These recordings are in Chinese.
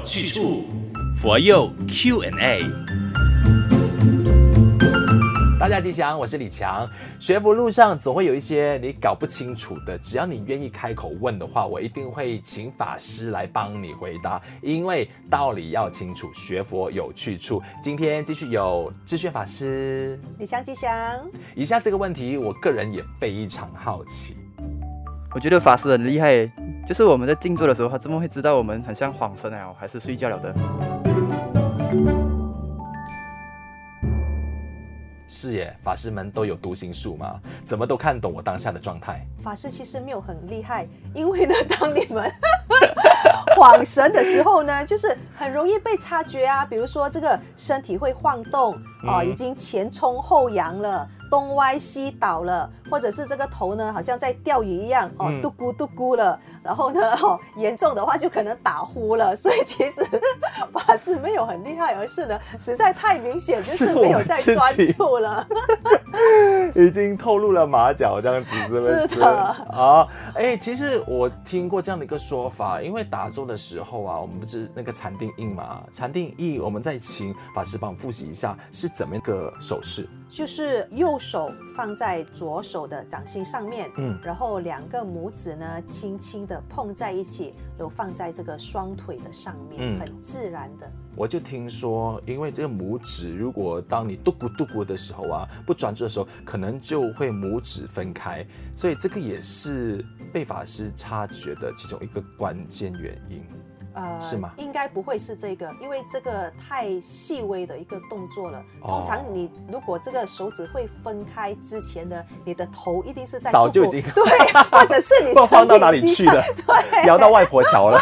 有去处，佛佑 Q&A。大家吉祥，我是李强。学佛路上总会有一些你搞不清楚的，只要你愿意开口问的话，我一定会请法师来帮你回答。因为道理要清楚，学佛有去处。今天继续有智炫法师，李强吉祥。以下这个问题，我个人也非常好奇。我觉得法师很厉害，就是我们在静坐的时候，他怎么会知道我们很像恍神了，还是睡觉了的？是耶，法师们都有读心术吗？怎么都看懂我当下的状态？法师其实没有很厉害，因为呢，当你们恍神的时候呢，就是很容易被察觉啊。比如说这个身体会晃动啊、嗯，已经前冲后扬了。东歪西倒了，或者是这个头呢，好像在钓鱼一样哦，嘟咕嘟咕了。然后呢，哦，严重的话就可能打呼了。所以其实法师没有很厉害，而是呢，实在太明显，就是没有在专注了。已经透露了马脚，这样子是不是？是的。啊，哎，其实我听过这样的一个说法，因为打坐的时候啊，我们不是那个禅定印嘛？禅定印，我们再请法师帮我们复习一下是怎么一个手势。就是右手放在左手的掌心上面，嗯，然后两个拇指呢轻轻的碰在一起，都放在这个双腿的上面，嗯，很自然的。我就听说，因为这个拇指，如果当你嘟咕嘟咕的时候啊，不专注的时候，可能就会拇指分开，所以这个也是被法师察觉的其中一个关键原因。呃，是吗？应该不会是这个，因为这个太细微的一个动作了。通常你如果这个手指会分开之前呢，你的头一定是在早就已经 对，或者是你 放到哪里去了？对，摇到外婆桥了。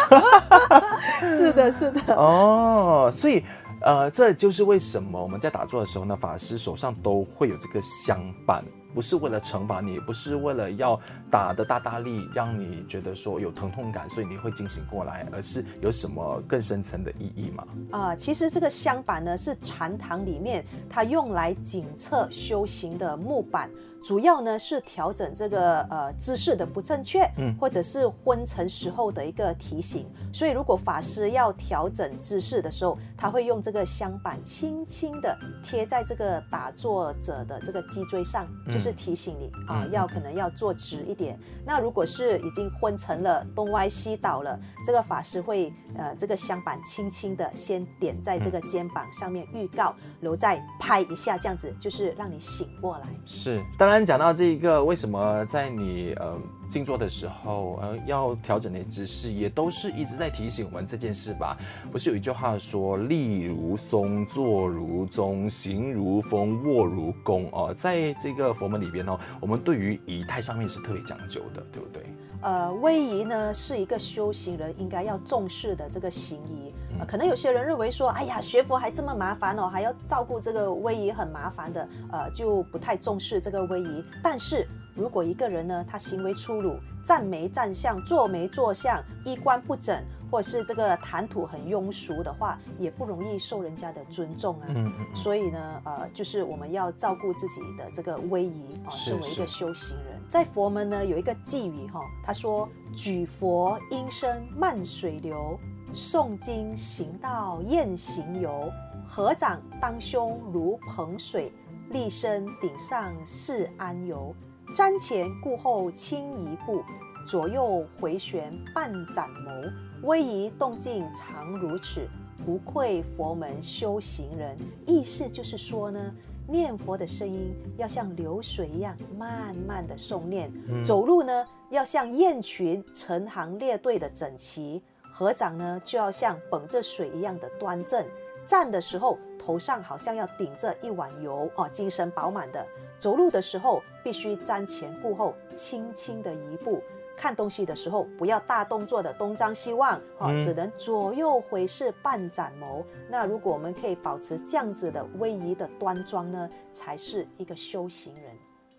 是的，是的。哦，所以呃，这就是为什么我们在打坐的时候呢，法师手上都会有这个香板。不是为了惩罚你，不是为了要打的大大力，让你觉得说有疼痛感，所以你会惊醒过来，而是有什么更深层的意义吗？啊、其实这个香板呢，是禅堂里面它用来检测修行的木板。主要呢是调整这个呃姿势的不正确，嗯，或者是昏沉时候的一个提醒。所以如果法师要调整姿势的时候，他会用这个香板轻轻的贴在这个打坐者的这个脊椎上，就是提醒你啊，要可能要坐直一点。那如果是已经昏沉了，东歪西倒了，这个法师会呃这个香板轻轻的先点在这个肩膀上面预告，然后再拍一下，这样子就是让你醒过来。是，当然刚讲到这一个，为什么在你呃静坐的时候，呃要调整你的姿势，也都是一直在提醒我们这件事吧？不是有一句话说“立如松，坐如钟，行如风，卧如弓”哦，在这个佛门里边哦，我们对于仪态上面是特别讲究的，对不对？呃，威仪呢是一个修行人应该要重视的这个行仪。呃，可能有些人认为说，哎呀，学佛还这么麻烦哦，还要照顾这个威仪很麻烦的，呃，就不太重视这个威仪。但是如果一个人呢，他行为粗鲁，站没站相，坐没坐相，衣冠不整，或是这个谈吐很庸俗的话，也不容易受人家的尊重啊。嗯嗯。所以呢，呃，就是我们要照顾自己的这个威仪啊，身为一个修行人，在佛门呢有一个寄语哈，他说：举佛音声慢水流。诵经行道宴行游，合掌当胸如捧水，立身顶上是安游。瞻前顾后轻一步，左右回旋半盏眸。威仪动静常如此，不愧佛门修行人。意思就是说呢，念佛的声音要像流水一样慢慢的诵念，嗯，走路呢要像雁群成行列队的整齐。合掌呢，就要像捧着水一样的端正；站的时候，头上好像要顶着一碗油哦，精神饱满的。走路的时候，必须瞻前顾后，轻轻的一步。看东西的时候，不要大动作的东张西望哦，只能左右回视半盏眸。那如果我们可以保持这样子的威仪的端庄呢，才是一个修行人。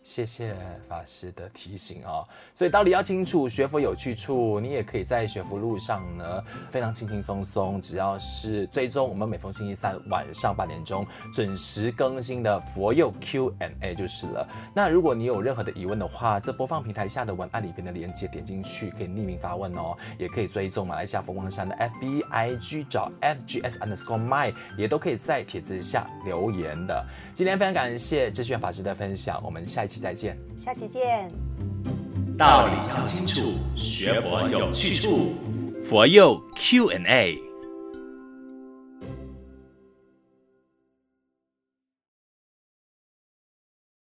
谢谢法师的提醒哦，所以道理要清楚，学佛有去处，你也可以在学佛路上呢，非常轻轻松松，只要是追踪我们每逢星期三晚上八点钟准时更新的佛佑 Q&A 就是了。那如果你有任何的疑问的话，这播放平台下的文案里边的链接点进去可以匿名发问哦，也可以追踪马来西亚佛光山的 FB IG 找 FGS underscore my，也都可以在帖子下留言的。今天非常感谢智炫法师的分享，我们下一期。再见，下期见。道理要清楚，学佛有去处，佛佑 Q&A。